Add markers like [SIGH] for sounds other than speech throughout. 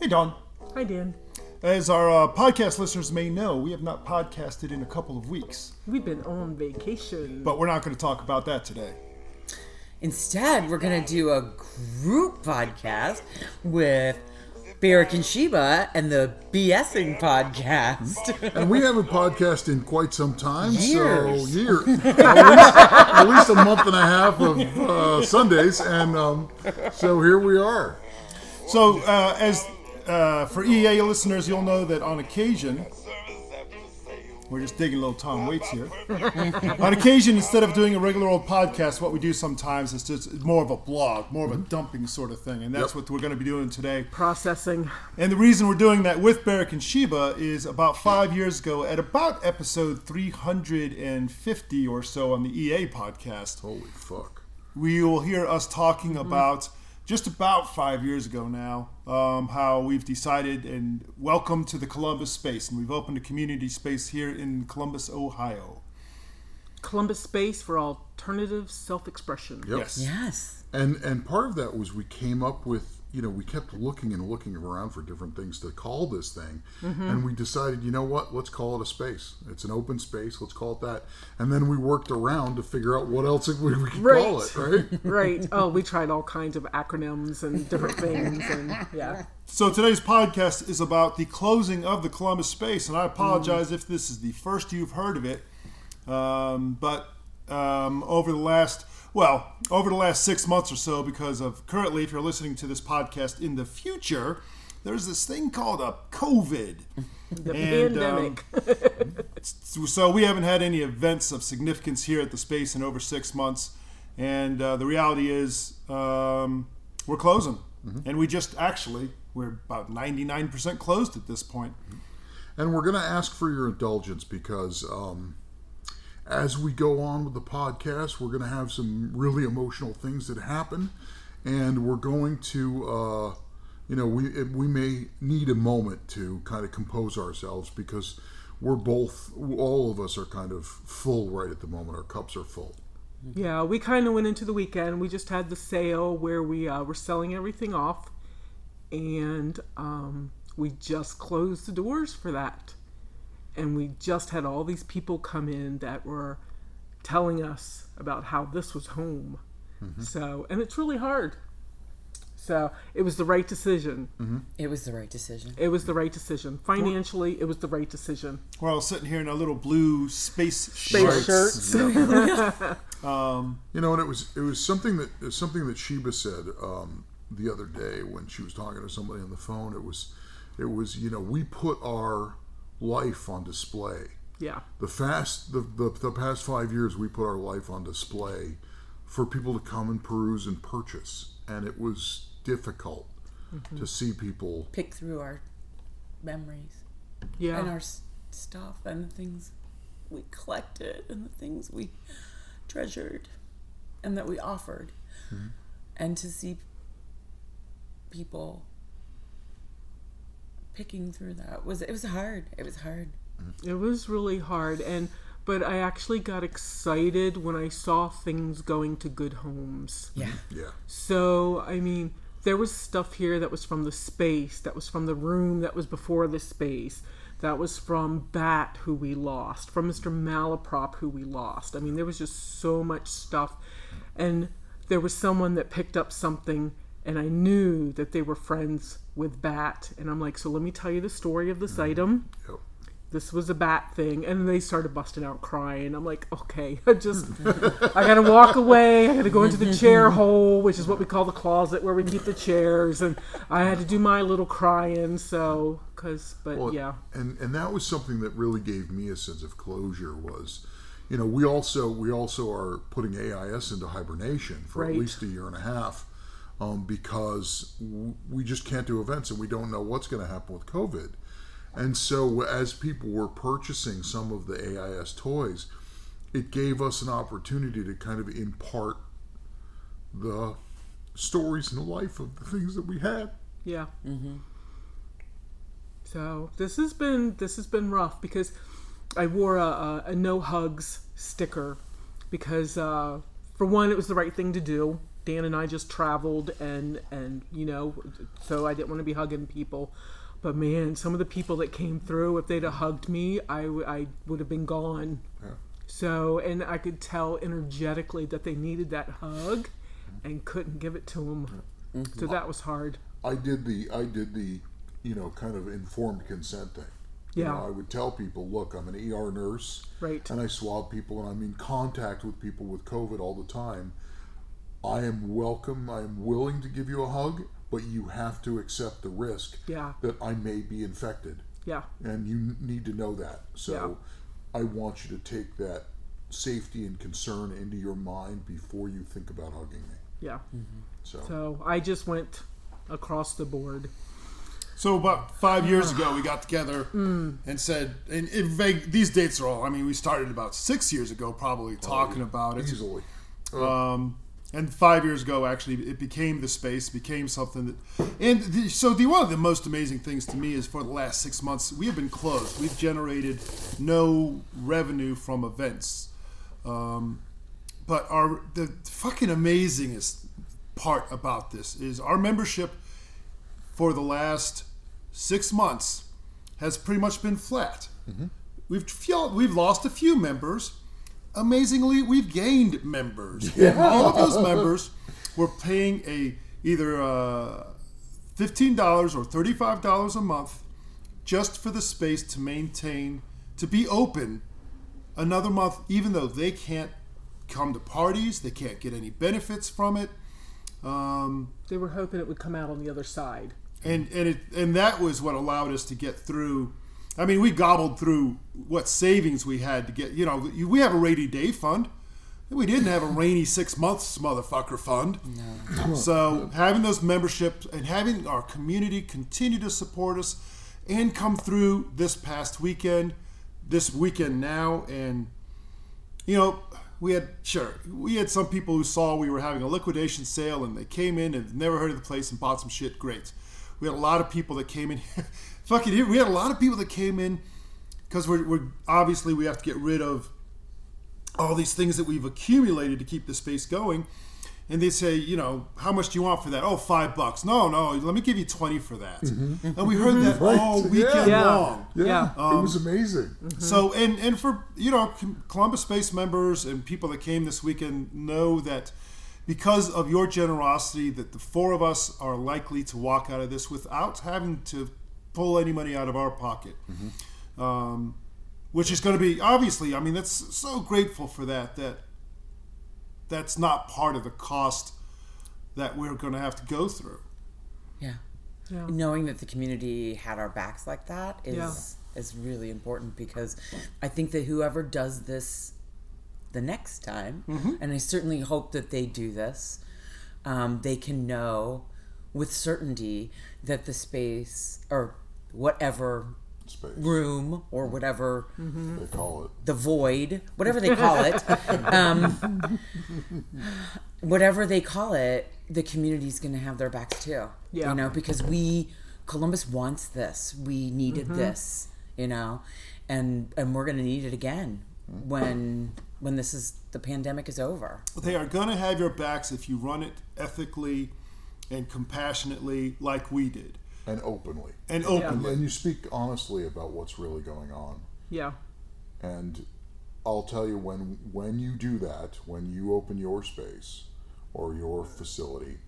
Hey, Don. Hi, Dan. As our uh, podcast listeners may know, we have not podcasted in a couple of weeks, We've been on vacation. but we're not going to talk about that today. Instead, we're going to do a group podcast with Barrick and Sheba and the BSing podcast. And we haven't podcasted in quite some time, Years. so year, [LAUGHS] at, least, at least a month and a half of uh, Sundays, and um, so here we are. So, uh, as uh, for EA listeners, you'll know that on occasion, we're just digging a little Tom Waits here. [LAUGHS] on occasion, instead of doing a regular old podcast, what we do sometimes is just more of a blog, more of a dumping sort of thing, and that's what we're going to be doing today. Processing. And the reason we're doing that with Barrick and Sheba is about five years ago, at about episode 350 or so on the EA podcast, Holy fuck! we will hear us talking about just about five years ago now um, how we've decided and welcome to the Columbus space, and we've opened a community space here in Columbus, Ohio. Columbus Space for alternative self expression. Yep. Yes. yes. And and part of that was we came up with you know we kept looking and looking around for different things to call this thing, and we decided you know what let's call it a space. It's an open space. Let's call it that. And then we worked around to figure out what else we, we could call it. Right. [LAUGHS] Right. Oh, we tried all kinds of acronyms and different things, and yeah. So today's podcast is about the closing of the Columbus space, and I apologize if this is the first you've heard of it. Um, but um, over the last, well, over the last six months or so, because of currently, if you're listening to this podcast in the future, there's this thing called a COVID. [LAUGHS] The And, pandemic. [LAUGHS] So we haven't had any events of significance here at the space in over six months, and uh, the reality is um, we're closing, and we just actually we're about ninety nine percent closed at this point. And we're going to ask for your indulgence because um, as we go on with the podcast, we're going to have some really emotional things that happen, and we're going to, uh, you know, we we may need a moment to kind of compose ourselves because we're both, all of us are kind of full right at the moment. Our cups are full. yeah, we kind of went into the weekend. We just had the sale where we uh, were selling everything off, and um, we just closed the doors for that. And we just had all these people come in that were telling us about how this was home. Mm-hmm. So, and it's really hard. So, it was the right decision. Mm-hmm. It was the right decision. It was the right decision. Financially, it was the right decision. We're all sitting here in our little blue space, Space shirts. shirts. [LAUGHS] Um, you know, and it was it was something that was something that Sheba said um, the other day when she was talking to somebody on the phone. It was it was you know we put our life on display. Yeah. The fast the, the the past five years we put our life on display for people to come and peruse and purchase, and it was difficult mm-hmm. to see people. Pick through our memories Yeah. and our stuff and the things we collected and the things we treasured and that we offered. Mm-hmm. And to see people picking through that was it was hard. It was hard. It was really hard and but I actually got excited when I saw things going to good homes. Yeah. Yeah, So, I mean, there was stuff here that was from the space, that was from the room that was before the space, that was from Bat, who we lost, from Mr. Malaprop, who we lost. I mean, there was just so much stuff. And there was someone that picked up something, and I knew that they were friends with Bat. And I'm like, so let me tell you the story of this mm-hmm. item yep. this was a bat thing and they started busting out crying i'm like okay [LAUGHS] i just [LAUGHS] i gotta walk away i gotta go into the chair hole which is what we call the closet where we keep the chairs and i had to do my little crying so because but Well, yeah and and that was something that really gave me a sense of closure. Was you know we also we also are putting AIS into hibernation for Right. at least a year and a half. Um, because w- we just can't do events and we don't know what's going to happen with COVID. And so, as people were purchasing some of the AIS toys, it gave us an opportunity to kind of impart the stories and the life of the things that we had. yeah so this has been this has been rough because i wore a, a, a no hugs sticker because uh, for one it was the right thing to do Dan and I just traveled, and and you know, so I didn't want to be hugging people. But man, some of the people that came through, if they'd have hugged me, I, w- I would have been gone. Yeah. So, and I could tell energetically that they needed that hug and couldn't give it to them. So that was hard. I did the I did the you know kind of informed consent thing. You Yeah. know, I would tell people, look, I'm an ER nurse, Right. and I swab people, and I'm in contact with people with COVID all the time. I am welcome. I am willing to give you a hug, but you have to accept the risk Yeah. that I may be infected, Yeah. and you need to know that. So, Yeah. I want you to take that safety and concern into your mind before you think about hugging me. Yeah. So, So I just went across the board. So about five years [SIGHS] ago, we got together and said, and it vague, these dates are all. I mean, we started about six years ago, probably talking about it. easily. Um, and five years ago, actually, it became the space, became something that. And the, so, the one of the most amazing things to me is for the last six months, we have been closed. We've generated no revenue from events. Um, but our the fucking amazingest part about this is our membership for the last six months has pretty much been flat. We've we've lost a few members. Amazingly, we've gained members. And all of those members were paying a either uh, fifteen dollars or thirty five dollars a month just for the space to maintain to be open another month, even though they can't come to parties, they can't get any benefits from it. Um, They were hoping it would come out on the other side. and and it and that was what allowed us to get through. I mean, we gobbled through what savings we had to get. You know, we have a rainy day fund. We didn't have a rainy six months motherfucker fund. So having those memberships and having our community continue to support us and come through this past weekend, this weekend now, and you know, we had sure we had some people who saw we were having a liquidation sale and they came in and never heard of the place and bought some shit. Great. We had a lot of people that came in. [LAUGHS] fucking, we had a lot of people that came in because we're, we're obviously we have to get rid of all these things that we've accumulated to keep the space going. And they say, you know, how much do you want for that? Oh, five bucks. No, no, let me give you twenty for that. Mm-hmm. And we heard that [LAUGHS] Right. all weekend Yeah. long. Yeah, Yeah. it um, was amazing. Mm-hmm. So and and for you know Columbus Space members and people that came this weekend know that because of your generosity that the four of us are likely to walk out of this without having to pull any money out of our pocket. Um, which is going to be obviously, I mean, that's so grateful for that. That that's not part of the cost that we're going to have to go through. Yeah. Yeah. Knowing that the community had our backs like that is Yeah. is really important because I think that whoever does this the next time, and I certainly hope that they do this, um, they can know with certainty that the space or whatever Space. room or whatever They call it. the void, whatever they call it, [LAUGHS] um, whatever they call it, the community's going to have their backs too. Yeah. You know, because we, Columbus wants this. We needed this, you know, and and we're going to need it again when when this is the pandemic is over. They are going to have your backs if you run it ethically and compassionately, like we did, And openly. and openly. and you speak honestly about what's really going on. Yeah. And I'll tell you when when you do that, when you open your space or your facility,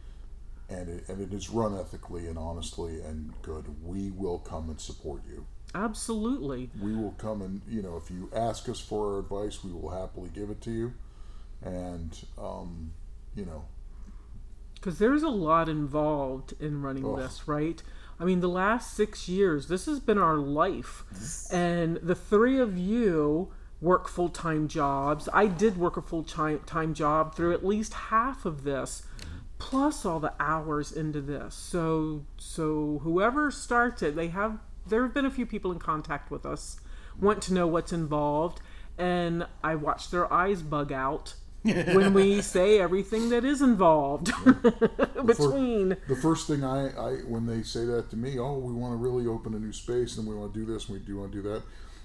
and it, and it is run ethically and honestly and good, we will come and support you. Absolutely. We will come and you know if you ask us for our advice, we will happily give it to you. And um, you know, Because there's a lot involved in running Ugh. this, right? I mean, the last six years, this has been our life. And the three of you work full time jobs. I did work a full time job through at least half of this, plus all the hours into this. So, so whoever starts it, they have. There have been a few people in contact with us, want to know what's involved, and I watch their eyes bug out when we [LAUGHS] say everything that is involved [LAUGHS] between. the first thing I, I when they say that to me, oh, we want to really open a new space and we want to do this and we do want to do that,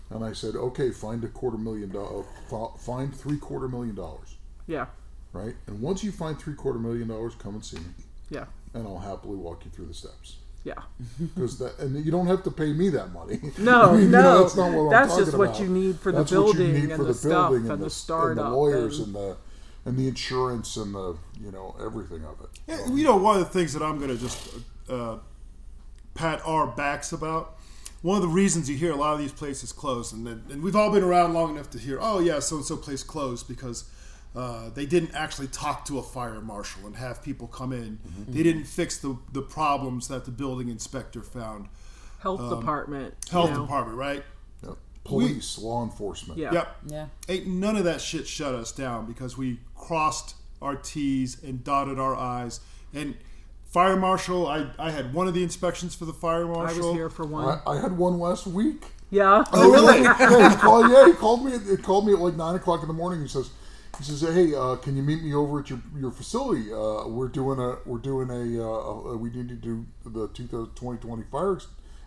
and I said, okay, find a quarter million dollars, uh, find three quarter million dollars, Yeah, right? And once you find three quarter million dollars, come and see me, Yeah. and I'll happily walk you through the steps. Yeah. [LAUGHS] Because that, and you don't have to pay me that money. No, I mean, you know, no. that's not what I'm That's talking just what about. you need for the That's what you building and for the stuff building and the and startup the lawyers and- and the and the insurance and the you know everything of it. Yeah, you know, one of the things that I'm going to just uh, pat our backs about. One of the reasons you hear a lot of these places closed, and, then- and we've all been around long enough to hear, oh yeah, so and so place closed because uh, they didn't actually talk to a fire marshal and have people come in. They didn't fix the the problems that the building inspector found. Health department. you Health know. department, right? Yep. Police, law enforcement. Yeah. Yep. Yeah. Ain't none of that shit shut us down because we crossed our T's and dotted our I's. And fire marshal, I, I had one of the inspections for the fire marshal. I marshal. was here for one. I, I had one last week. yeah. [LAUGHS] Oh, really? [LAUGHS] yeah, he called, yeah, he called me. He called me at like nine o'clock in the morning. He says, he says, hey, uh, can you meet me over at your, your facility? Uh, we're doing a we're doing a, uh, a we need to do the 2020 fire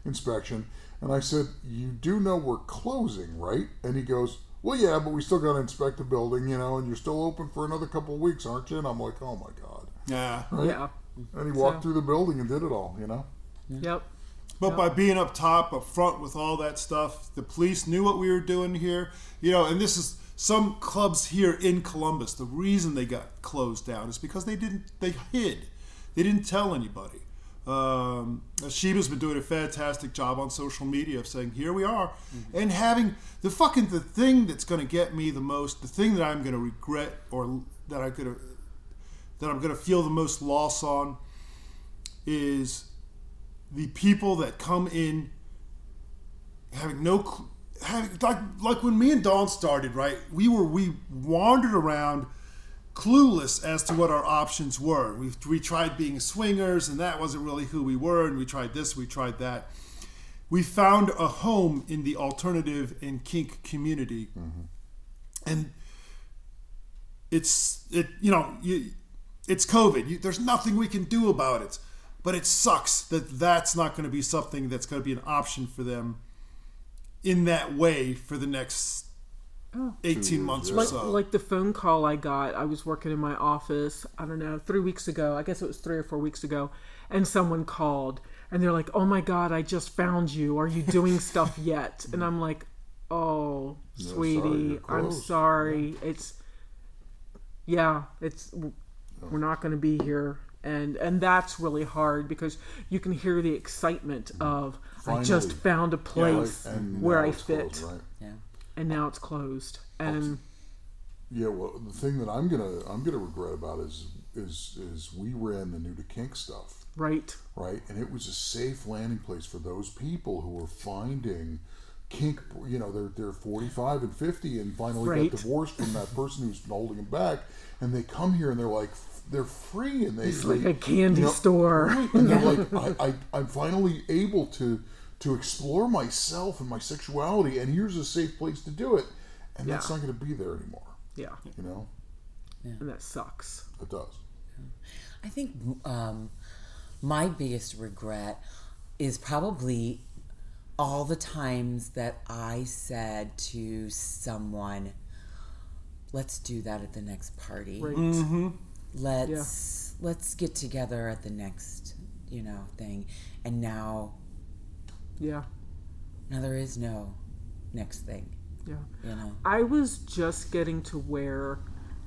inspection. And I said, you do know we're closing, right? And he goes, well, yeah, but we still got to inspect the building, you know, and you're still open for another couple of weeks, aren't you? And I'm like, oh my god. yeah. Yeah. And he walked So- through the building and did it all, you know. Yep. But by being up top, up front with all that stuff, the police knew what we were doing here. You know, and this is some clubs here in Columbus. The reason they got closed down is because they didn't. They hid. They didn't tell anybody. Um, Sheba's been doing a fantastic job on social media of saying, "Here we are," and having the fucking the thing that's going to get me the most, the thing that I'm going to regret or that I'm going to that I'm going to feel the most loss on is the people that come in having no cl- having like like when me and Dawn started right? We were we wandered around clueless as to what our options were. We we tried being swingers and that wasn't really who we were and we tried this we tried that. We found a home in the alternative and kink community. Mm-hmm. And it's it you know you, it's covid. You, there's nothing we can do about it. But it sucks that that's not going to be something that's going to be an option for them in that way for the next 18 months or Like, so like the phone call I got, I was working in my office, I don't know, three weeks ago. I guess it was three or four weeks ago. And someone called and they're like, oh my God, I just found you. Are you doing [LAUGHS] stuff yet? And I'm like, oh, sorry, sweetie, you're I'm closed." sorry. It's, yeah, it's, we're not going to be here. And, and that's really hard because you can hear the excitement of I just found a place And where I fit closed, right? Yeah. And now it's closed and Yeah, well, the thing that I'm gonna I'm gonna regret about is is is we ran the new to kink stuff, right right? And it was a safe landing place for those people who were finding kink. You know, they're they're 45 and 50 and finally Right. got divorced from that person who's been holding them back, and they come here and they're like they're free and they It's like they- a candy you know, store. Right, and they're [LAUGHS] like, I, I, I'm finally able to to explore myself and my sexuality, and here's a safe place to do it, and that's not going to be there anymore. yeah You know, and that sucks it does. I think um, my biggest regret is probably all the times that I said to someone, "Let's do that at the next party. right Let's let's get together at the next, you know, thing." And now, yeah. Now there is no next thing. yeah. You know. i was just getting to where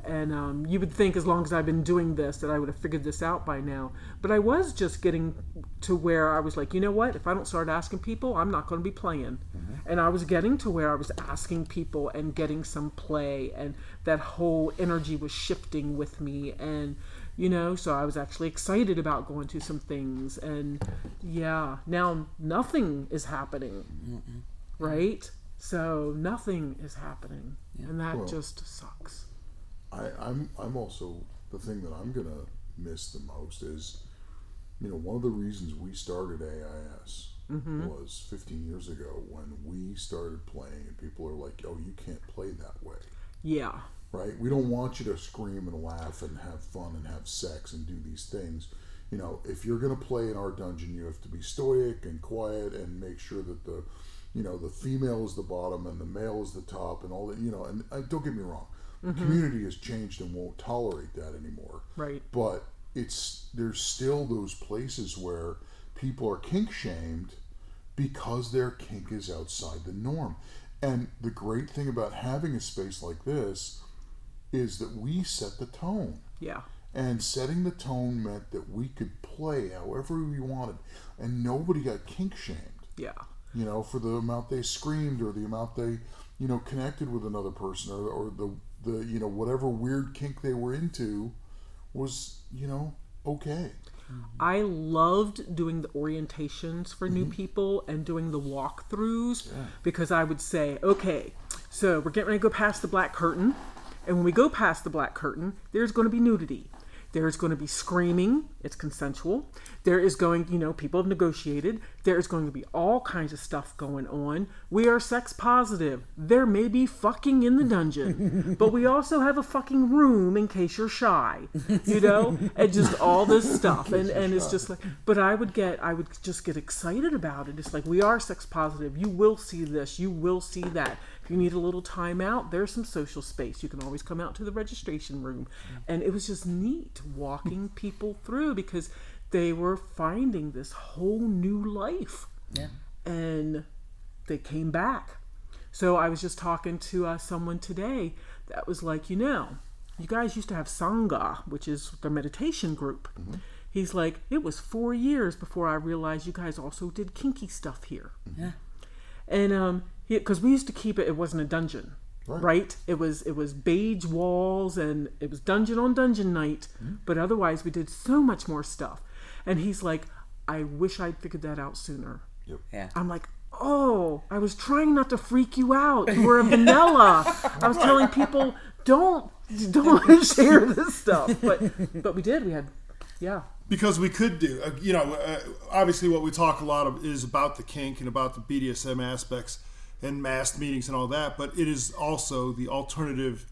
and um, you would think as long as i've been doing this that i would have figured this out by now. But i was just getting to where i was like you know what? If i don't start asking people i'm not going to be playing. And i was getting to where i was asking people and getting some play and that whole energy was shifting with me. And you know so i was actually excited about going to some things and yeah now nothing is happening right? So nothing is happening and that Well- just sucks. I, I'm I'm also the thing that I'm gonna miss the most is, you know, one of the reasons we started AIS mm-hmm. was 15 years ago when we started playing, and people are like, "Oh, you can't play that way." yeah right? We don't want you to scream and laugh and have fun and have sex and do these things. You know, if you're going to play in our dungeon, you have to be stoic and quiet and make sure that the, you know, the female is the bottom and the male is the top and all that. You know, and uh, don't get me wrong, the community has changed and won't tolerate that anymore. Right. But it's there's still those places where people are kink shamed because their kink is outside the norm. And the great thing about having a space like this is that we set the tone. Yeah. And setting the tone meant that we could play however we wanted, and nobody got kink shamed. Yeah. You know, for the amount they screamed or the amount they, you know, connected with another person or, or the the you know whatever weird kink they were into was you know okay. I loved doing the orientations for Mm-hmm. new people and doing the walkthroughs because I would say, okay, so we're getting ready to go past the black curtain. And when we go past the black curtain, there's going to be nudity. There's going to be screaming. It's consensual. There is going, you know, people have negotiated. There is going to be all kinds of stuff going on. We are sex positive. There may be fucking in the dungeon, [LAUGHS] but we also have a fucking room in case you're shy, you know, and just all this [LAUGHS] stuff. And and it's just like, but I would get, I would just get excited about it. It's like we are sex positive. You will see this. You will see that. If you need a little time out, there's some social space. You can always come out to the registration room. And it was just neat walking people through because they were finding this whole new life. Yeah. And they came back. So I was just talking to uh, someone today that was like, you know, you guys used to have Sangha, which is the meditation group. He's like, it was four years before I realized you guys also did kinky stuff here. Yeah. And um, because we used to keep it, it wasn't a dungeon, Right. right? It was it was beige walls and it was dungeon on dungeon night. But otherwise, we did so much more stuff. And he's like, I wish I'd figured that out sooner. Yeah. I'm like, oh, I was trying not to freak you out. You were a vanilla. I was telling people, don't don't [LAUGHS] share this stuff. But but we did. We had, yeah, because we could do uh, you know uh, obviously what we talk a lot of is about the kink and about the bdsm aspects and mass meetings and all that but it is also the alternative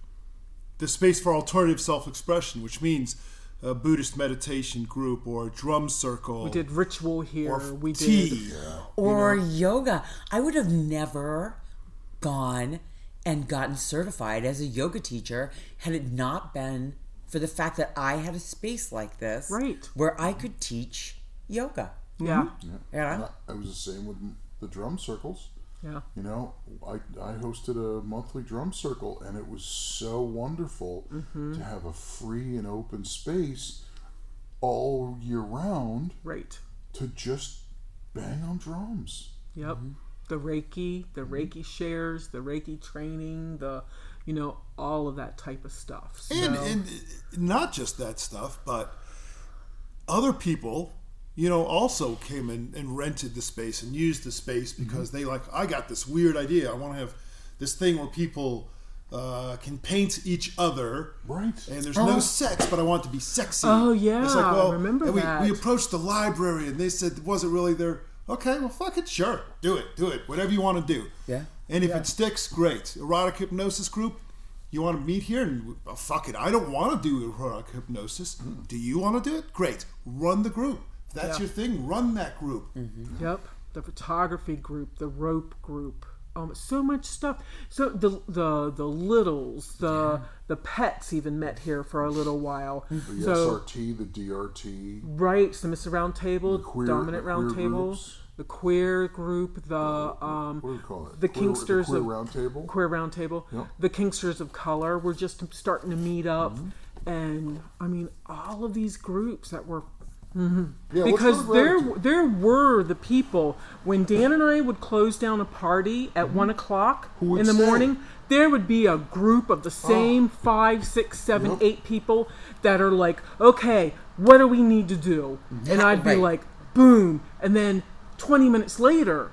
the space for alternative self-expression which means a buddhist meditation group or a drum circle we did ritual here. or we did. tea Or yoga. I would have never gone and gotten certified as a yoga teacher had it not been for the fact that I had a space like this Right. where I could teach yoga. Yeah, mm-hmm. You know? I was the same with the drum circles. Yeah, You know, I, I hosted a monthly drum circle, and it was so wonderful mm-hmm. to have a free and open space all year round right. to just bang on drums. Yep. Mm-hmm. The Reiki, the mm-hmm. Reiki shares, the Reiki training, the, you know, all of that type of stuff. So, and, and not just that stuff but other people you know also came in and rented the space and used the space because they like i got this weird idea i want to have this thing where people uh, can paint each other Right. and there's no sex but i want it to be sexy Oh, yeah, it's like I well remember and we, that. we approached the library and they said it wasn't really their okay well fuck it sure do it do it whatever you want to do Yeah. and if it sticks, great. Erotic hypnosis group, you want to meet here? And oh, fuck it, I don't want to do erotic hypnosis. Do you want to do it? Great. Run the group. If that's Yeah. your thing, run that group. Yep. The photography group, the rope group. Um, so much stuff. So the the the littles, the the pets even met here for a little while. The So SRT, the DRT, right, submissive round table, queer- dominant the round queer table, the queer group, the um what do we call it? the Queer- Kinksters the queer of round table. queer round table, Yep. the Kinksters of color were just starting to meet up, Mm-hmm. and I mean all of these groups that were Mm-hmm. Yeah, let's because there there were the people when Dan and I would close down a party at one o'clock in the stay? morning. There would be a group of the same five, six, seven, Yep. eight people that are like, okay, what do we need to do? And I'd be Right. like, boom, and then twenty minutes later,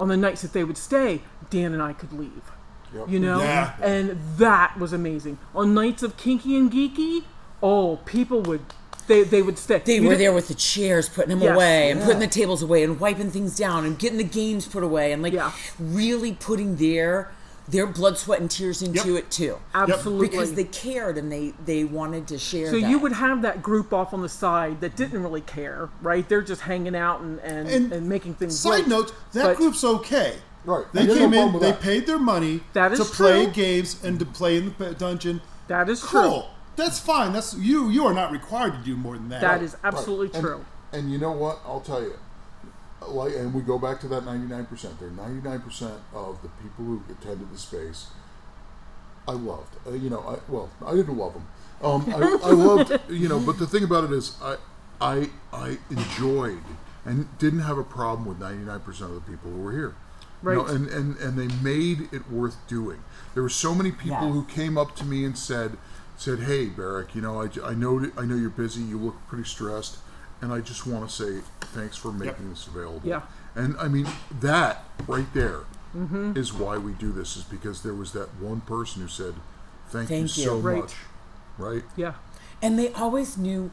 on the nights that they would stay, Dan and I could leave. Yep. You know, Yeah. and that was amazing. On nights of kinky and geeky, oh, people would they they would stay. They You were didn't- there with the chairs, putting them Yes. away, and putting the tables away, and wiping things down, and getting the games put away, and like Yeah. really putting their their blood, sweat, and tears into Yep. it too, Absolutely. because they cared and they they wanted to share. So that. you would have that group off on the side that didn't really care, right? They're just hanging out and and, and, And making things. Side great. note, that But- group's okay. Right. They I got no came in, they that. paid their money That is to play games and to play in the dungeon. That is true. Cool. That's fine. That's you. You are not required to do more than that. That is absolutely And- true. And, you know what? I'll tell you. Like, and we go back to that 99%. They're 99% of the people who attended the space. I loved. Uh, you know, I, well, I didn't love them. Um, I, I loved, you know, but the thing about it is, I, I, I enjoyed and didn't have a problem with 99% of the people who were here. You know, Right. and, and, and they made it worth doing. There were so many people Yes. who came up to me and said, said, "Hey, Barrick, you know, I, j- I know I know you're busy. You look pretty stressed, and I just want to say thanks for making this available." Yeah. And I mean that right there is Mm-hmm. why we do this. Is because there was that one person who said, "Thank, you Thank you." so Right. much." Right. Yeah. And they always knew.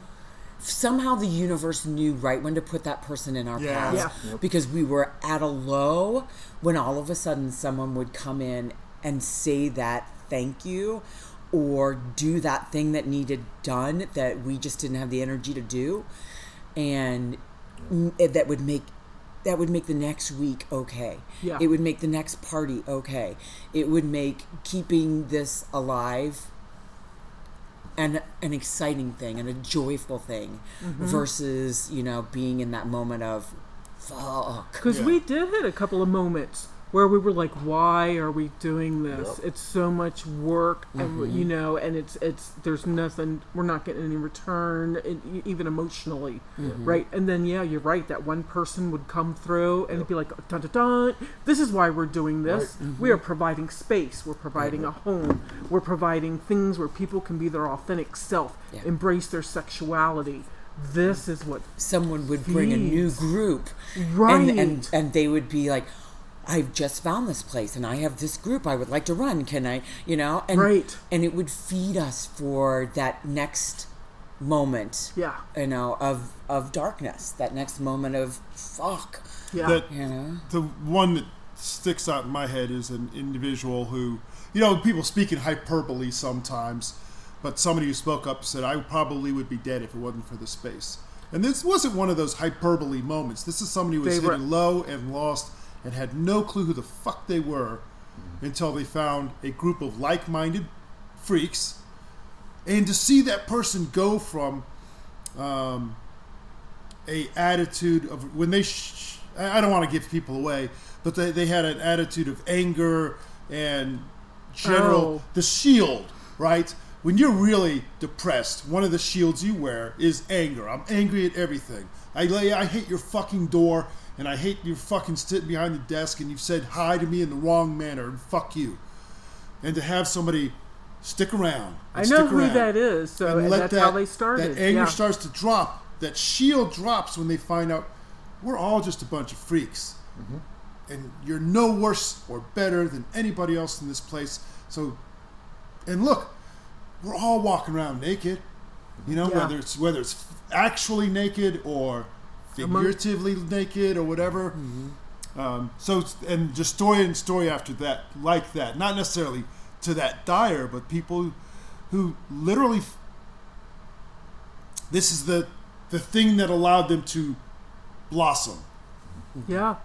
Somehow the universe knew right when to put that person in our Yeah. paths Yeah. because we were at a low when all of a sudden someone would come in and say that thank you or do that thing that needed done that we just didn't have the energy to do and m- that would make that would make the next week okay Yeah. it would make the next party okay it would make keeping this alive an an exciting thing and a joyful thing Mm-hmm. versus you know being in that moment of fuck Because Yeah. we did hit a couple of moments where we were like, "Why are we doing this? Yep. It's so much work, Mm-hmm. and you know, and it's it's there's nothing. We're not getting any return, even emotionally, Mm-hmm. right? And then yeah, you're right. That one person would come through and be like, "Dun dun dun! This is why we're doing this. Mm-hmm. We are providing space. We're providing a home. We're providing things where people can be their authentic self, Yeah. embrace their sexuality." This is what someone would bring a new group Right. and, and and they would be like I've just found this place and I have this group I would like to run. Can I, you know? And, Right. And it would feed us for that next moment, yeah, you know, of of darkness. That next moment of fuck, yeah. That you know. the one that sticks out in my head is an individual who, you know, people speak in hyperbole sometimes, but somebody who spoke up said, "I probably would be dead if it wasn't for the space." And this wasn't one of those hyperbole moments. This is somebody who was They were- hitting low and lost and had no clue who the fuck they were until they found a group of like-minded freaks. And to see that person go from um, a attitude of when they sh- I don't want to give people away, but they, they had an attitude of anger and general Oh. the shield, right? When you're really depressed, one of the shields you wear is anger. I'm angry at everything. I lay I hate your fucking door and I hate you fucking sitting behind the desk and you've said hi to me in the wrong manner and fuck you. And to have somebody stick around. I and know who around that is, so and that's how they started. That anger yeah. starts to drop. That shield drops when they find out we're all just a bunch of freaks, mm-hmm. and you're no worse or better than anybody else in this place. So, and look, we're all walking around naked. You know, Yeah. whether it's whether it's actually naked or figuratively naked or whatever. Um, so, and just story and story after that, like that. Not necessarily to that dire, but people who literally. This is the the thing that allowed them to blossom. Yeah.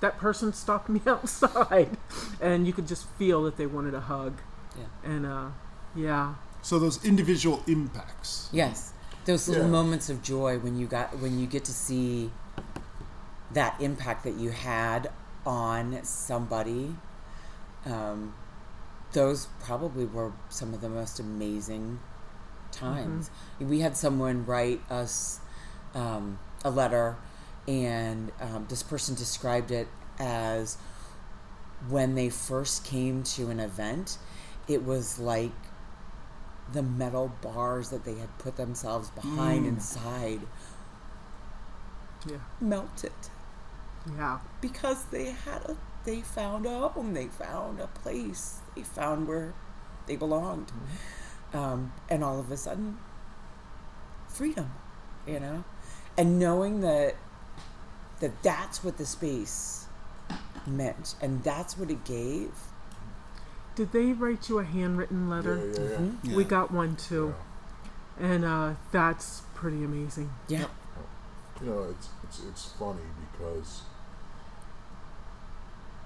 That person stopped me [LAUGHS] outside. And you could just feel that they wanted a hug. Yeah. And uh yeah. So those individual impacts. Yes, those little Yeah. moments of joy when you got when you get to see that impact that you had on somebody. Um, those probably were some of the most amazing times. We had someone write us um, a letter, and um, this person described it as when they first came to an event, it was like the metal bars that they had put themselves behind inside Yeah. melted. Yeah. because they had a they found a home they found a place they found where they belonged. Um, and all of a sudden freedom you know? And knowing that that that's what the space meant and that's what it gave Did they write you a handwritten letter? yeah, yeah. Mm-hmm. We got one too. And uh that's pretty amazing. yeah You know, it's it's it's funny because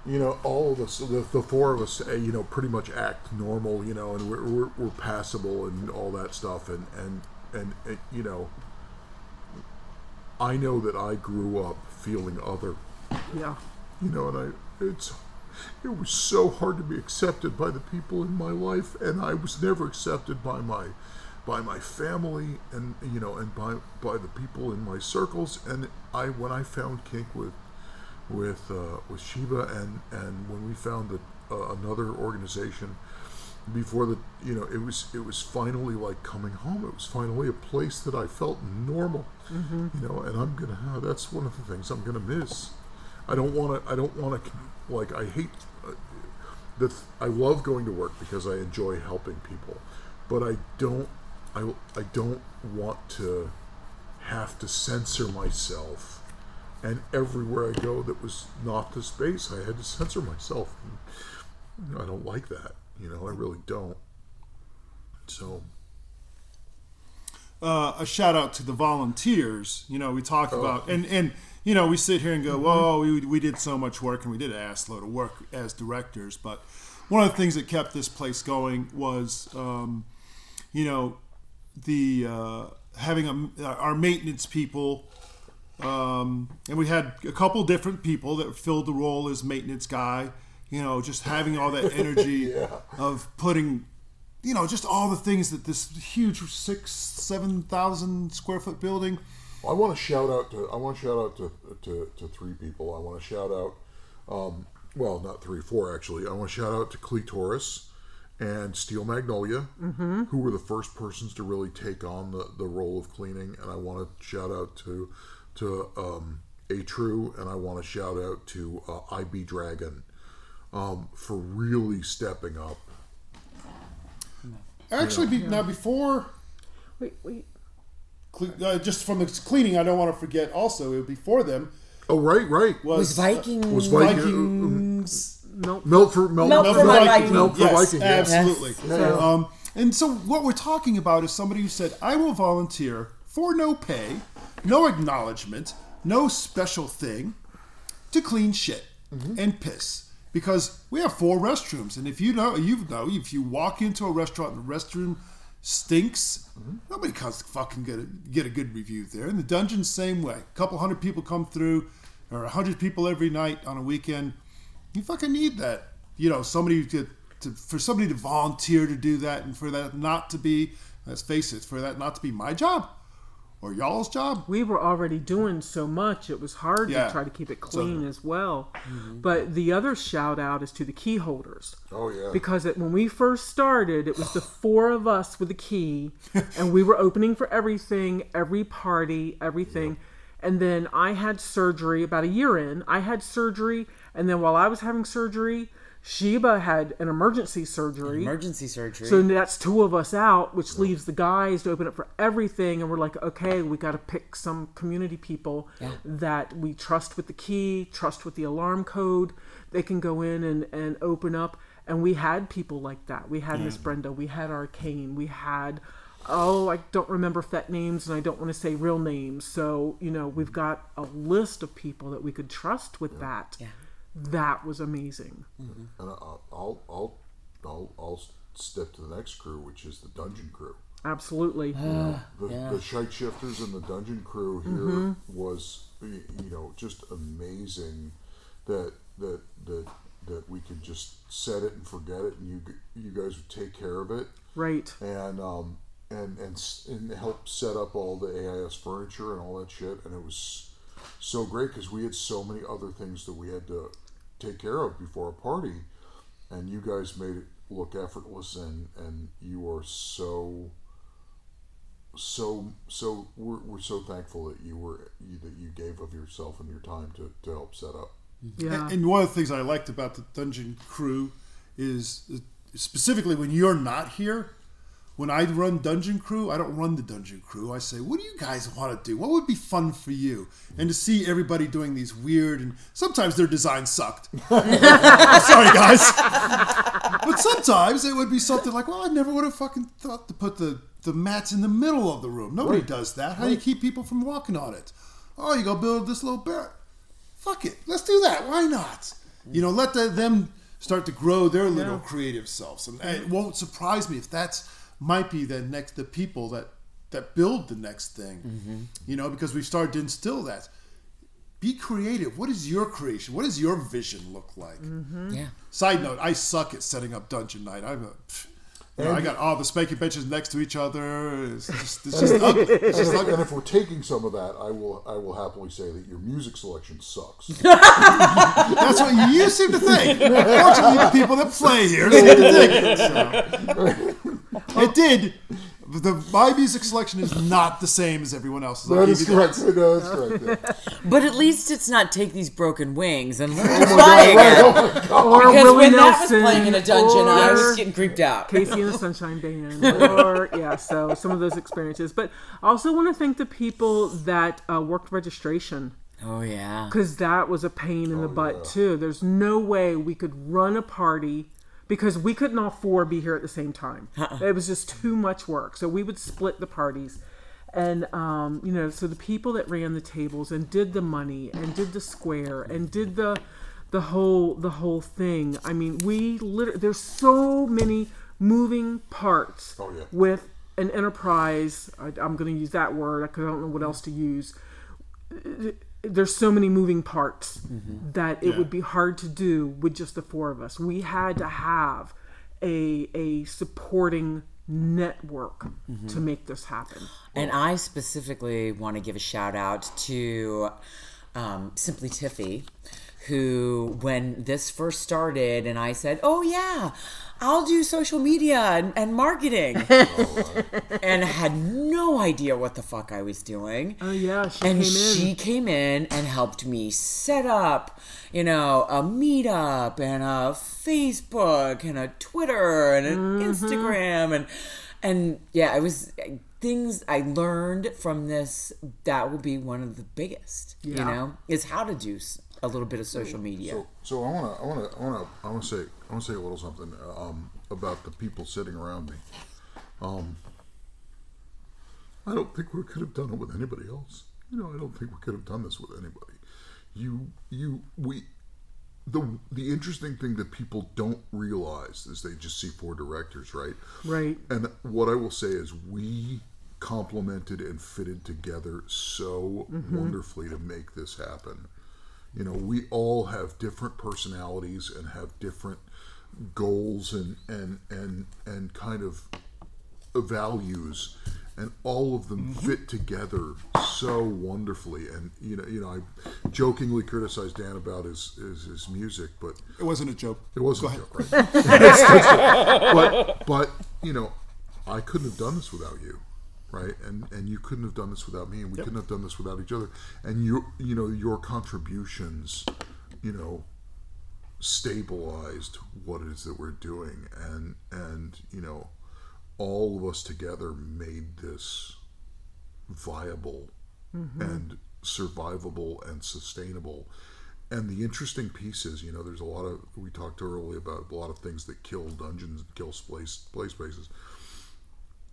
you know, all of us, the, the four of us, uh, you know, pretty much act normal, you know, and we're, we're, we're passable and all that stuff. And, and, and, and, you know, I know that I grew up feeling other, Yeah. you know, and I, it's, it was so hard to be accepted by the people in my life, and I was never accepted by my, by my family, and you know, and by by the people in my circles. And I, when I found kink with, with uh, with Sheba, and and when we found that uh, another organization, before the, you know, it was it was finally like coming home. It was finally a place that I felt normal, you know. And I'm gonna, uh, that's one of the things I'm gonna miss. I don't want to. I don't want to. Like I hate. Uh, the I love going to work because I enjoy helping people, but I don't. I I don't want to have to censor myself. And everywhere I go that was not the space, I had to censor myself. And, I don't like that. You know, I really don't. So uh, a shout out to the volunteers. You know, we talk about and and you know we sit here and go, "Whoa, we we did so much work and we did an ass load of work as directors." But one of the things that kept this place going was, um, you know, the uh, having a, our maintenance people. Um, and we had a couple different people that filled the role as maintenance guy. You know, just having all that [LAUGHS] energy of putting you know, just all the things that this huge six, seven thousand square foot building. I want to shout out to I want to shout out to, to, to three people. I want to shout out, um, well, not three, four actually. I want to shout out to Clitoris and Steel Magnolia, who were the first persons to really take on the, the role of cleaning. And I want to shout out to to um, A True, and I want to shout out to uh, IB Dragon um, for really stepping up. Actually, be, now before Wait, wait. Cle- uh, just from the cleaning, I don't want to forget. Also, it before them Oh right, right. was, Was Viking? Was Viking, Vikings. Nope. melt for melt, Melt Melt for for my Viking. Viking. Melt for yes, Viking, yeah. absolutely. Yes. Um, and so, what we're talking about is somebody who said, "I will volunteer for no pay, no acknowledgement, no special thing, to clean shit and piss." Because we have four restrooms, and if you know, you know, if you walk into a restaurant and the restroom stinks, mm-hmm. nobody comes fucking get a, get a good review there. And the dungeon, same way. A couple hundred people come through, or a hundred people every night on a weekend. You fucking need that. You know, somebody to, to for somebody to volunteer to do that, and for that not to be, let's face it, for that not to be my job or y'all's job. we were already doing so much it was hard Yeah. to try to keep it clean So- as well mm-hmm. but the other shout out is to the key holders Oh yeah. because it, when we first started it was the [SIGHS] four of us with the key and we were opening for everything every party everything and then i had surgery about a year in i had surgery and then while i was having surgery sheba had an emergency surgery Emergency surgery. so that's two of us out, which leaves the guys to open up for everything. And we're like, okay, we got to pick some community people that we trust with the key, trust with the alarm code. They can go in and, and open up. And we had people like that. We had Miss Brenda, we had Arcane, we had, oh, I don't remember fet names and I don't want to say real names. So, you know, we've got a list of people that we could trust with that. Yeah. That was amazing. and I'll, I'll, I'll, I'll, I'll step to the next crew, which is the dungeon crew. Absolutely. The, Yeah. the shite shifters and the dungeon crew here was, you know, just amazing. That that that that we could just set it and forget it, and you you guys would take care of it, right. and um and and and help set up all the AIS furniture and all that shit, and it was so great because we had so many other things that we had to take care of before a party, and you guys made it look effortless, and and you are so so so we're, we're so thankful that you were you, that you gave of yourself and your time to, to help set up Yeah. And one of the things I liked about the dungeon crew is specifically when you're not here. When I run dungeon crew, I don't run the dungeon crew. I say, "What do you guys want to do? What would be fun for you?" And to see everybody doing these weird and sometimes their design sucked. [LAUGHS] Sorry, guys, but sometimes it would be something like, "Well, I never would have fucking thought to put the the mats in the middle of the room. Nobody Right. does that. How do you keep people from walking on it? Oh, you go build this little bear fuck it, let's do that. Why not? You know, let the, them start to grow their little creative selves, and it won't surprise me if that's might be the next the people that that build the next thing. Mm-hmm. You know, because we've started to instill that. Be creative. What is your creation? What does your vision look like? Yeah. Side note: I suck at setting up dungeon night. I'm a, pff, you know, I got all the spanking benches next to each other. It's just, it's just ugly. [LAUGHS] It's just And, ugly. and if we're taking some of that, I will I will happily say that your music selection sucks. [LAUGHS] That's what you seem to think. Fortunately, the people that play here seem to think it. So. [LAUGHS] It did. The, my music selection is not the same as everyone else's. I'll that give is you correct. [LAUGHS] No, that's correct. Yeah. But at least it's not take these broken wings and learn Oh to fly again. Or Because Willie when that was playing in a dungeon, I or was getting creeped out. KC and the Sunshine [LAUGHS] Band, or yeah, so some of those experiences. But I also want to thank the people that uh, worked registration Oh yeah. because that was a pain in the butt too. There's no way we could run a party because we couldn't all four be here at the same time. It was just too much work. So we would split the parties. And um, you know, so the people that ran the tables and did the money and did the square and did the the whole the whole thing. I mean, we literally there's so many moving parts Oh, yeah. with an enterprise. I, I'm going to use that word because I don't know what else to use there's so many moving parts that it Yeah. would be hard to do with just the four of us. We had to have a a supporting network to make this happen. And I specifically want to give a shout out to um, Simply Tiffy, who, when this first started, and I said, "Oh yeah, I'll do social media and, and marketing," [LAUGHS] and had no idea what the fuck I was doing. Oh yeah, she and came in. she came in and helped me set up, you know, a meetup and a Facebook and a Twitter and an Mm-hmm. Instagram and and yeah, it was things I learned from this. That will be one of the biggest. You know, is how to do a little bit of social media. So, so I want to, I want to, I want to, I want to say, I want to say a little something um, about the people sitting around me. Um, I don't think we could have done it with anybody else. You know, I don't think we could have done this with anybody. You, you, we. The the interesting thing that people don't realize is they just see four directors, right? right. And what I will say is we complemented and fitted together so wonderfully to make this happen. You know, we all have different personalities and have different goals and and and and kind of values and all of them mm-hmm. fit together so wonderfully and you know you know I jokingly criticized Dan about his his, his music but It wasn't a joke. it wasn't a joke, right? [LAUGHS] But but you know, I couldn't have done this without you, right? And and you couldn't have done this without me, and we couldn't have done this without each other. And you you know your contributions, you know, stabilized what it is that we're doing, and and you know, all of us together made this viable mm-hmm. and survivable and sustainable. And the interesting piece is, you know, there's a lot of we talked earlier about a lot of things that kill dungeons and kill place play spaces.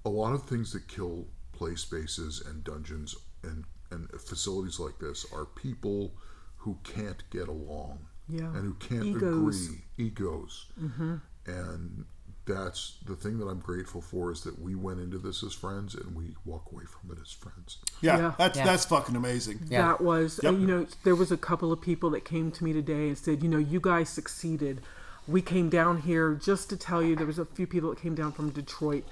A lot of things that kill play spaces and dungeons and and facilities like this are people who can't get along Yeah. and who can't Egos. agree egos mm-hmm. and that's the thing that i'm grateful for is that we went into this as friends and we walk away from it as friends Yeah, Yeah. that's Yeah. that's fucking amazing. Yeah. That was, Yep. you know, there was a couple of people that came to me today and said, you know, you guys succeeded. We came down here just to tell you. There was a few people that came down from Detroit,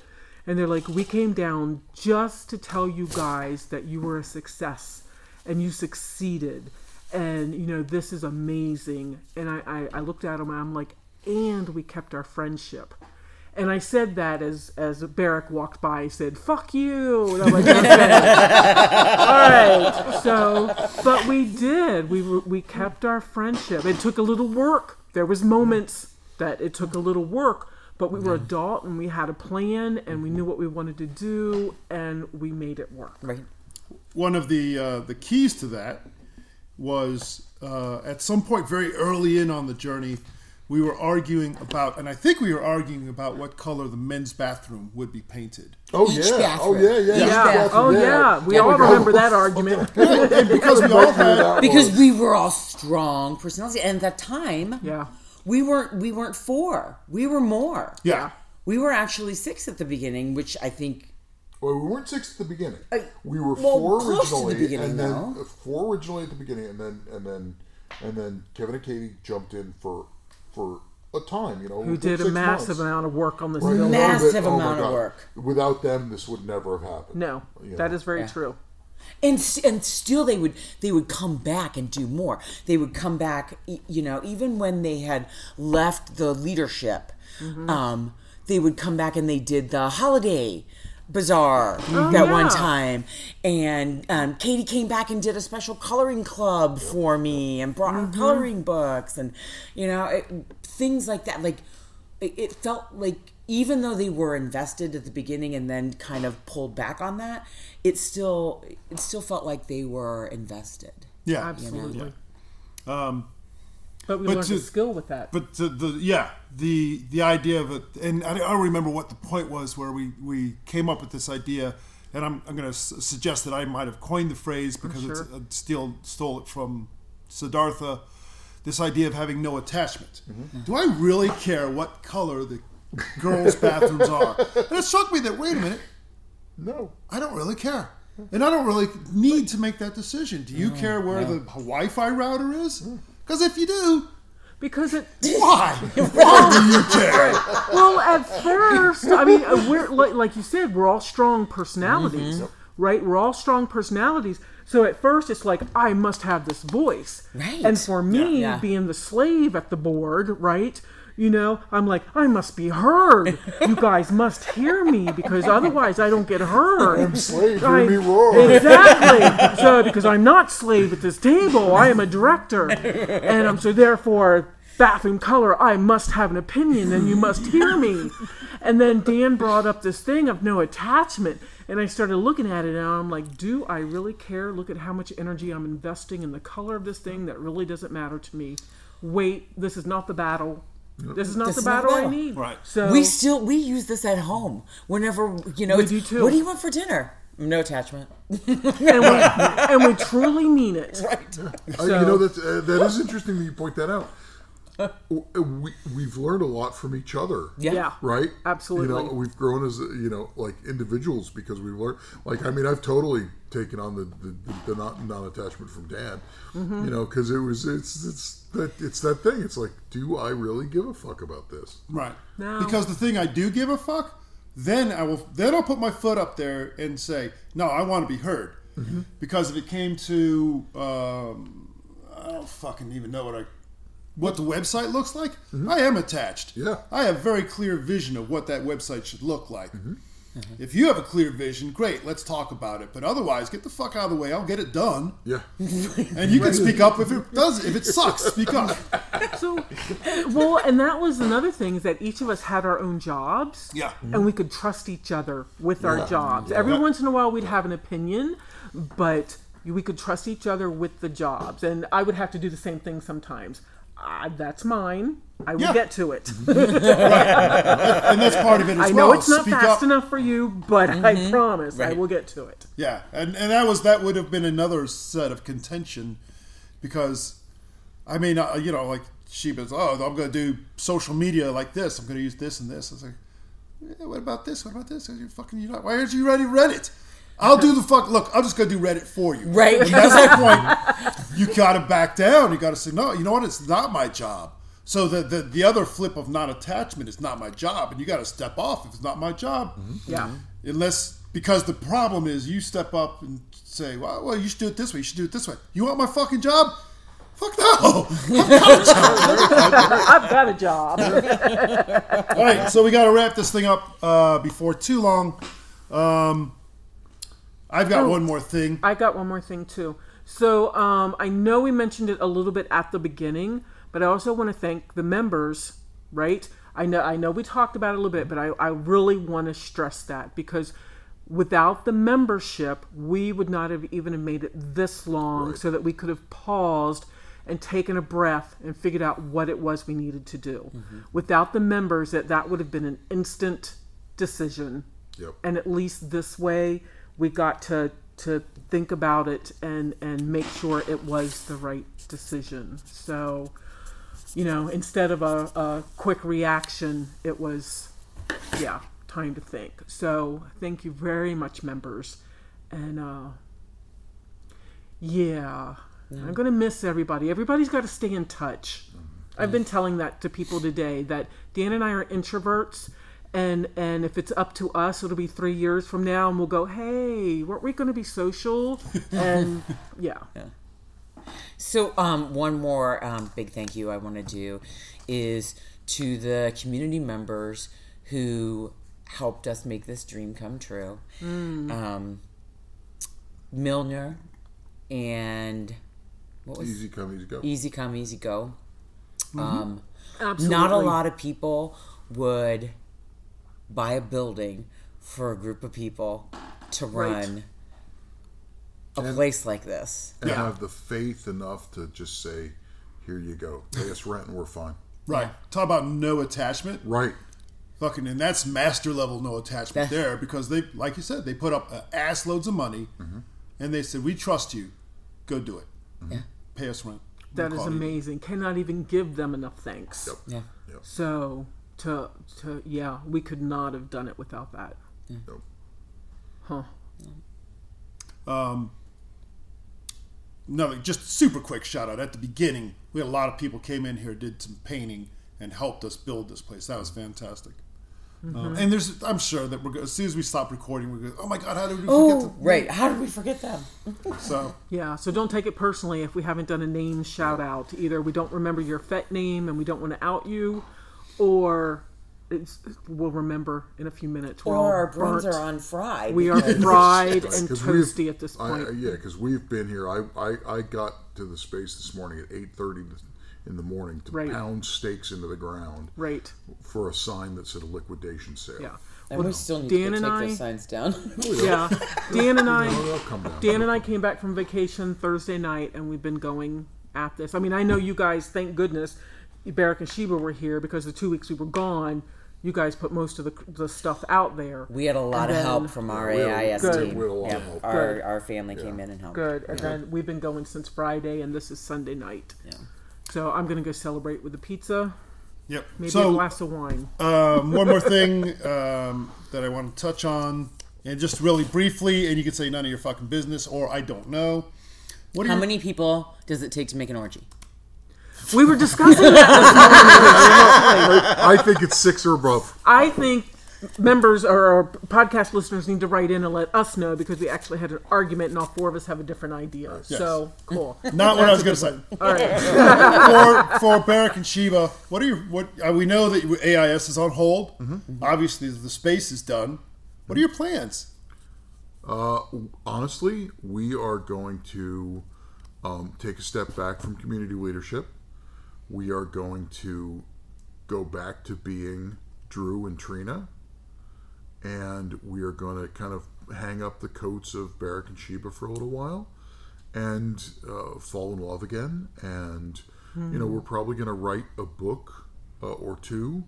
and they're like, we came down just to tell you guys that you were a success and you succeeded, and you know, this is amazing. And I, I, I looked at him and I'm like, and we kept our friendship. And I said that as as Barrick walked by, he said, "Fuck you." And I'm like, "Okay." [LAUGHS] All right. So, but we did. We were, we kept our friendship. It took a little work. There was moments that it took a little work, but we were adult and we had a plan and we knew what we wanted to do and we made it work. right. One of the uh, the keys to that was uh, at some point very early in on the journey, we were arguing about, and I think we were arguing about what color the men's bathroom would be painted. Oh Each yeah. Oh bathroom. yeah. Yeah. Each each Yeah. bathroom. Oh yeah. We Yeah, all we go- remember that argument. [LAUGHS] And because we all had, because we were all strong personalities, and at that time, Yeah. we weren't we weren't four. We were more. yeah, We were actually six at the beginning, which I think Well, we weren't six at the beginning. Uh, we were well, four close to the originally, beginning, and then though. four originally at the beginning, and then and then and then Kevin and Katie jumped in for for a time. You know, Who did a massive months. amount of work on this Right, a building. little Massive oh amount of work. Without them, this would never have happened. No, You that know. is very Yeah. true. and and still they would they would come back and do more. They would come back, you know, even when they had left the leadership, Mm-hmm. um, they would come back and they did the holiday bazaar Oh, that one time, and um, Katie came back and did a special coloring club for me and brought Mm-hmm. her coloring books and you know it, things like that. Like it, it felt like even though they were invested at the beginning and then kind of pulled back on that, it still it still felt like they were invested. yeah, Absolutely. yeah Um, But we But learned to- a skill with that. but the, the yeah the the idea of it and I, I don't remember what the point was where we we came up with this idea and i'm, I'm going to s- suggest that i might have coined the phrase because it's Sure. uh, still stole it from siddhartha this idea of having no attachment do i really care what color the girls [LAUGHS] bathrooms are and it struck me that wait a minute No. I don't really care. And I don't really need to make that decision. Do you care where the Wi Fi router is? Because if you do, because it why? [LAUGHS] Why do you care? well at first i mean uh, we're like, like you said we're all strong personalities right we're all strong personalities so at first it's like i must have this voice Right. and for me Yeah. being the slave at the board right you know i'm like i must be heard you guys must hear me because otherwise i don't get heard i'm Slave, hear me roar. Exactly. so because I'm not slave at this table, I am a director, and um, so therefore, bathroom color, I must have an opinion, and you must hear me. And then Dan brought up this thing of no attachment, and I started looking at it, and I'm like, do I really care? Look at how much energy I'm investing in the color of this thing that really doesn't matter to me. Wait, this is not the battle. This is not This the is not battle I battle. need. Right. So We still we use this at home whenever you know. We do too. What do you want for dinner? No attachment. and we, and we truly mean it. [LAUGHS] Right. Uh, you know that uh, that is interesting that you point that out. We we've learned a lot from each other. Yeah. Yeah. Right. Absolutely. You know, we've grown as uh, you know, like individuals because we've learned. Like, I mean, I've totally taken on the the, the, the non non attachment from Dad. Mm-hmm. You know, because it was it's it's that it's that thing. It's like, do I really give a fuck about this? Right. No. Because the thing I do give a fuck, then I will then I'll put my foot up there and say, no, I want to be heard. Mm-hmm. Because if it came to um, I don't fucking even know what I what the website looks like, I am attached. Mm-hmm. Yeah. I have very clear vision of what that website should look like. Mm-hmm. Mm-hmm. If you have a clear vision, great, let's talk about it. But otherwise, get the fuck out of the way. I'll get it done. Yeah. [LAUGHS] And you can speak up if it does. If it sucks, speak up. So, well, and that was another thing is that each of us had our own jobs. Yeah. And we could trust each other with our jobs. Every Yeah. once in a while, we'd have an opinion, but we could trust each other with the jobs. And I would have to do the same thing sometimes. Uh, that's mine. I will Yeah. get to it. [LAUGHS] And that's part of it as I know well. it's not Speak fast up. enough for you, but I promise I will get to it. Yeah, and and that was that would have been another set of contention, because, I mean, uh, you know, like Sheba's, oh, I'm going to do social media like this. I'm going to use this and this. I was like, yeah, what about this? What about this? You fucking, you not, why aren't you ready Reddit? I'll do the fuck. Look, I'm just going to do Reddit for you. Right. And that's my point. [LAUGHS] You got to back down. You got to say, no, you know what? It's not my job. So the, the the other flip of non-attachment is not my job, and you got to step off if it's not my job Yeah. unless because the problem is you step up and say, well, well, you should do it this way. You should do it this way. You want my fucking job? Fuck no. [LAUGHS] I've got a job. [LAUGHS] All right, so we got to wrap this thing up uh, before too long. Um, I've got Oh. one more thing. I got one more thing too. So um, I know we mentioned it a little bit at the beginning, but I also want to thank the members. Right? I know I know we talked about it a little bit, but I, I really want to stress that because without the membership, we would not have even have made it this long, so that we could have paused and taken a breath and figured out what it was we needed to do. Without the members, that that would have been an instant decision. Yep. And at least this way, we got to to think about it and and make sure it was the right decision. So, you know, instead of a, a quick reaction, it was, yeah, time to think. So, thank you very much, members, and uh, yeah, I'm gonna miss everybody. Everybody's got to stay in touch. I've been telling that to people today that Dan and I are introverts. And, and if it's up to us, it'll be three years from now, and we'll go, "Hey, weren't we going to be social?" [LAUGHS] And yeah, yeah. So, um, one more um, big thank you I want to do is to the community members who helped us make this dream come true. Um, Milner and what was Easy come, easy go. Easy Come, Easy Go. Um, absolutely. not a lot of people would buy a building for a group of people to run a place like this. and Yeah. have the faith enough to just say, "Here you go, pay us rent, and we're fine." Right. Talk about no attachment. Right. Fucking, and that's master level no attachment That- there because they, like you said, they put up uh, ass loads of money, and they said, "We trust you. Go do it. Yeah. Pay us rent." That We'll is call you." amazing. Cannot even give them enough thanks. Yeah. So to to yeah, we could not have done it without that. Yep. Huh. Um, another just super quick shout out at the beginning. We had a lot of people came in here, did some painting, and helped us build this place. That was fantastic. Um, and there's, I'm sure that we're go- as soon as we stop recording, we're going. Oh my God, how did we forget? Oh, right. How did we forget them? So Yeah, so don't take it personally if we haven't done a name shout out. Either we don't remember your FET name and we don't want to out you, or it's, we'll remember in a few minutes. We're Or all our brains are on fried. We are fried Right, and 'cause we've- toasty at this point. I- yeah, because we've been here. I, I I got to the space this morning at eight thirty in the morning to Right. pound stakes into the ground right. for a sign that said a liquidation sale. Yeah. and we still need Dan to take I- those signs down. [LAUGHS] Oh, yeah. [LAUGHS] Dan and I Oh, they'll come down. Dan and I came back from vacation Thursday night, and we've been going at this. I mean, I know you guys, thank goodness, Barrick and Sheba were here because the two weeks we were gone, you guys put most of the, the stuff out there. we had a lot And of help from our we had- AIS Good. team. we had Yeah, help. Our, Good. our family came in and helped. Good. And then we've been going since Friday, and this is Sunday night. Yeah. So I'm going to go celebrate with a pizza, yep. maybe a glass of wine. um, one more thing um, that I want to touch on, and just really briefly, and you can say none of your fucking business, or I don't know. What How your- many people does it take to make an orgy? We were discussing that this morning. I think it's six or above. I think members or our podcast listeners need to write in and let us know because we actually had an argument and all four of us have a different idea. So cool. Not what I was going to say. [LAUGHS] All right. [LAUGHS] for for Barrick and Sheba, what are your what? Uh, we know that AIS is on hold. Obviously, the space is done. What are your plans? Uh, honestly, we are going to um, take a step back from community leadership. We are going to go back to being Drew and Trina, and we are going to kind of hang up the coats of Barrack and Sheba for a little while, and uh, fall in love again. And you know, we're probably going to write a book uh, or two.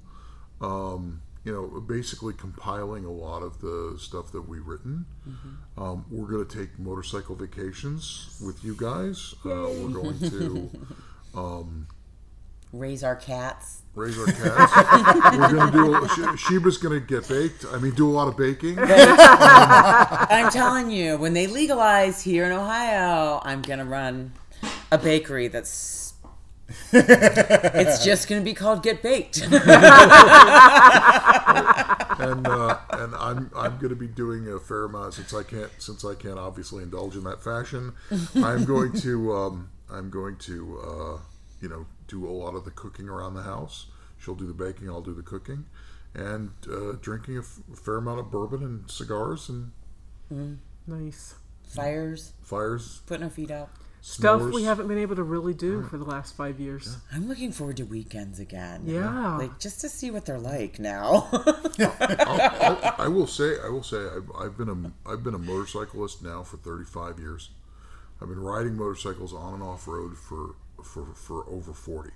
Um, you know, basically compiling a lot of the stuff that we've written. Um, we're going to take motorcycle vacations with you guys. Uh, we're going to [LAUGHS] Raise our cats. raise our cats. [LAUGHS] we're going to do. She- Sheba's going to get baked. I mean, do a lot of baking. [LAUGHS] I'm telling you, when they legalize here in Ohio, I'm gonna run a bakery that's. [LAUGHS] it's just gonna be called Get Baked. and uh, and I'm I'm going to be doing a fair amount since I can't since I can't obviously indulge in that fashion. I'm going to um, I'm going to uh, you know do a lot of the cooking around the house. She'll do the baking, I'll do the cooking, and uh, drinking a f- fair amount of bourbon and cigars and Nice. Fires, fires. putting our feet out. Stuff s'mores. we haven't been able to really do for the last five years. I'm looking forward to weekends again. Yeah. Like just to see what they're like now. [LAUGHS] I'll, I will say, I will say, I've, I've been a I've been a motorcyclist now for 35 years. I've been riding motorcycles on and off road for for for over 40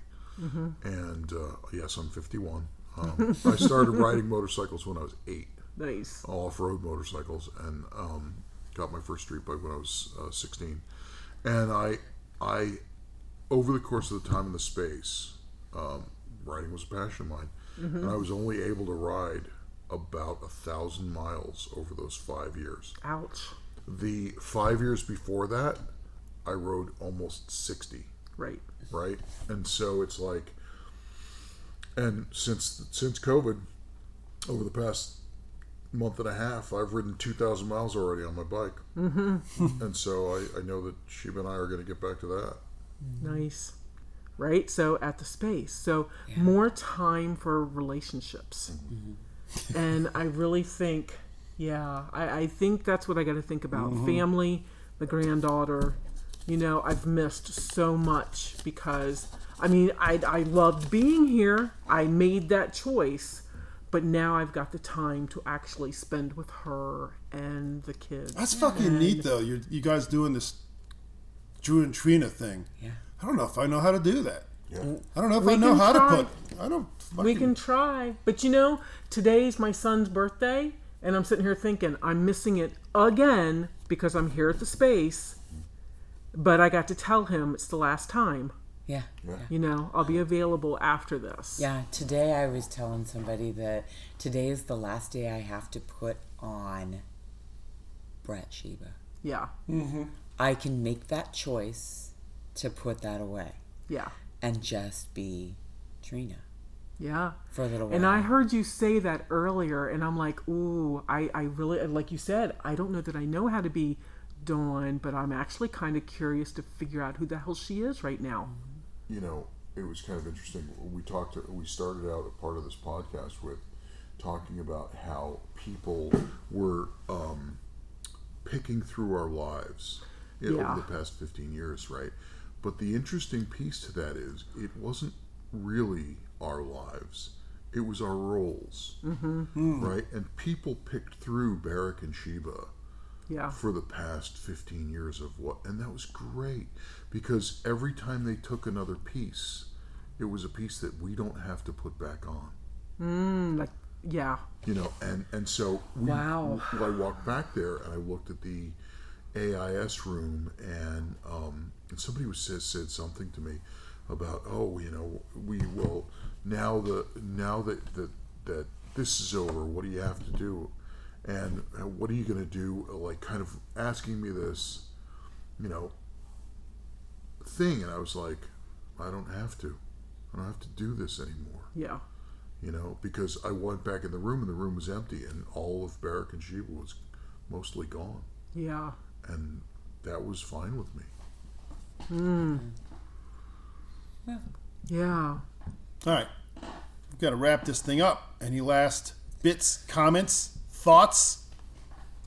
and uh, yes i'm 51 um, i [LAUGHS] started riding motorcycles when i was eight. Nice. off-road motorcycles and um, got my first street bike when I was uh, 16 and I I over the course of the time in the space um, riding was a passion of mine. And I was only able to ride about a thousand miles over those five years. Ouch. the five years before that I rode almost 60 Right. right? And so it's like, and since since COVID, over the past month and a half, I've ridden two thousand miles already on my bike, mm-hmm. and so I, I know that Sheba and I are going to get back to that. Nice. Right? So at the space. So more time for relationships. And I really think, yeah, I, I think that's what I got to think about. Family, the granddaughter. You know, I've missed so much because, I mean, I, I loved being here. I made that choice. But now I've got the time to actually spend with her and the kids. That's fucking neat, though. You you guys doing this Drew and Trina thing. Yeah. I don't know if I know how to do that. Yeah. I don't know if We I know how try. to put. I don't. Fucking, We can try. But you know, today's my son's birthday, and I'm sitting here thinking I'm missing it again because I'm here at the space. But I got to tell him it's the last time. Yeah. You know, I'll be available after this. Yeah, today I was telling somebody that today is the last day I have to put on Brett Sheba. Yeah. Mhm. I can make that choice to put that away Yeah. and just be Trina Yeah. for a little while. And I heard you say that earlier, and I'm like, ooh, I, I really, like you said, I don't know that I know how to be Dawn, but I'm actually kind of curious to figure out who the hell she is right now. You know, it was kind of interesting. We talked. We started out a part of this podcast with talking about how people were um, picking through our lives i- Yeah. over the past 15 years, right? But the interesting piece to that is it wasn't really our lives. It was our roles, mm-hmm. right? And people picked through Barrack and Sheba Yeah. for the past 15 years of what and that was great because every time they took another piece it was a piece that we don't have to put back on Mm, like, yeah. you know and and so we, Wow. I walked back there and I looked at the AIS room and um, and somebody was said said something to me about oh you know we will now the now that that that this is over what do you have to do and what are you going to do like kind of asking me this you know thing and I was like I don't have to I don't have to do this anymore Yeah. you know, because I went back in the room and the room was empty and all of Barrack and Sheba was mostly gone. Yeah. And that was fine with me. Hmm. Yeah. Yeah. All right, we've got to wrap this thing up. Any last bits, comments, thoughts?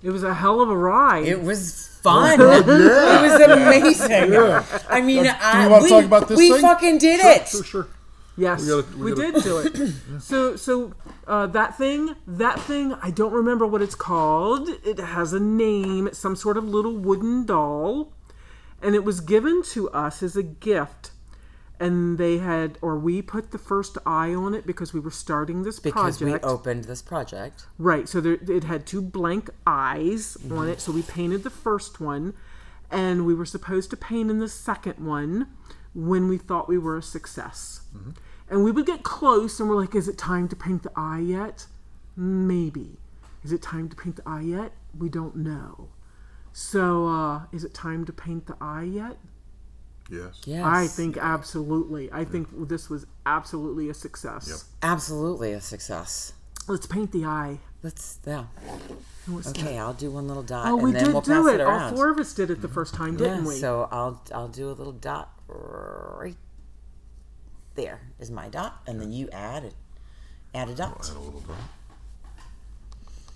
It was a hell of a ride. It was fun. [LAUGHS] It was amazing. I mean, do I, you wanna we, talk about this we thing? fucking did it. Sure, sure. yes, we, We gotta- we gotta- did [COUGHS] do it. So, so uh, that thing, that thing, I don't remember what it's called. It has a name. It's some sort of little wooden doll, and it was given to us as a gift. And they had, or we put the first eye on it because we were starting this project. Because project. we opened this project. Right. So there, it had two blank eyes on it. So we painted the first one, and we were supposed to paint in the second one when we thought we were a success. And we would get close, and we're like, "Is it time to paint the eye yet? Maybe. Is it time to paint the eye yet? We don't know. So, uh, is it time to paint the eye yet? Yes. Yes. I think absolutely. I think this was absolutely a success. absolutely a success. Let's paint the eye. Let's yeah. Who wants Okay, I'll do one little dot Oh, and we then did we'll do pass it. it All four of us did it the first time, yeah, didn't we? so I'll I'll do a little dot right there is my dot, and then you add it. Add a dot. Add a little dot.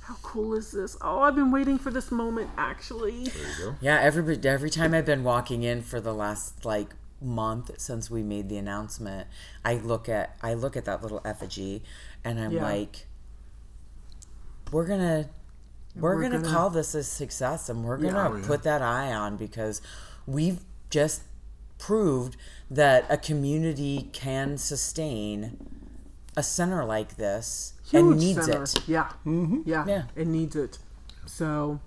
How cool is this? Oh, I've been waiting for this moment. Actually, There you go. Yeah, every every time I've been walking in for the last like month since we made the announcement, I look at I look at that little effigy, and I'm Yeah. like, we're gonna we're, We're gonna, gonna- call this a success, and we're gonna Yeah. Oh, yeah. put that eye on because we've just proved that a community can sustain a center like this and needs center. it. Yeah. Mm-hmm. Yeah. Yeah. It needs it. So,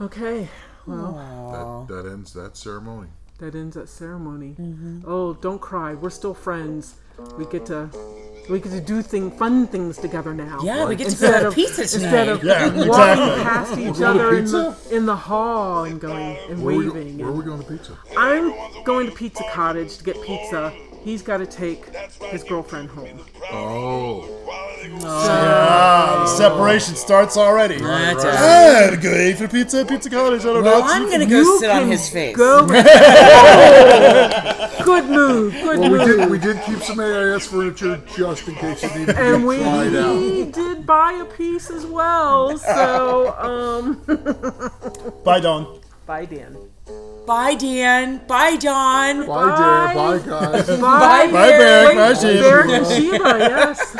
okay. Well, That, that ends that ceremony. that ends that ceremony. Mm-hmm. Oh, don't cry. We're still friends. We get to. We get to do thing, fun things together now. Yeah, we get to Instead go to of pizza instead of Yeah, walking past each other in the in the hall and going and Where, are we, waving. where are we going to pizza? I'm going to Pizza Cottage to get pizza. He's got to take his girlfriend home. Oh, Ah, the separation starts already. That's it. Ah, go eat for pizza, pizza cottage. I don't Well, know. I'm gonna go You sit on can his face. Go. [LAUGHS] [LAUGHS] good move. Good well, we move. did we did keep some AIS furniture just in case it needed to and be we tried out. [LAUGHS] did buy a piece as well. So, um, Bye, Don. bye, Dan. Bye, Dan. Bye, John. Bye, Dan. Bye, guys. Bye, Bye, Barrick. Bye, Wait, Sheila. Barrick and Sheila, yes.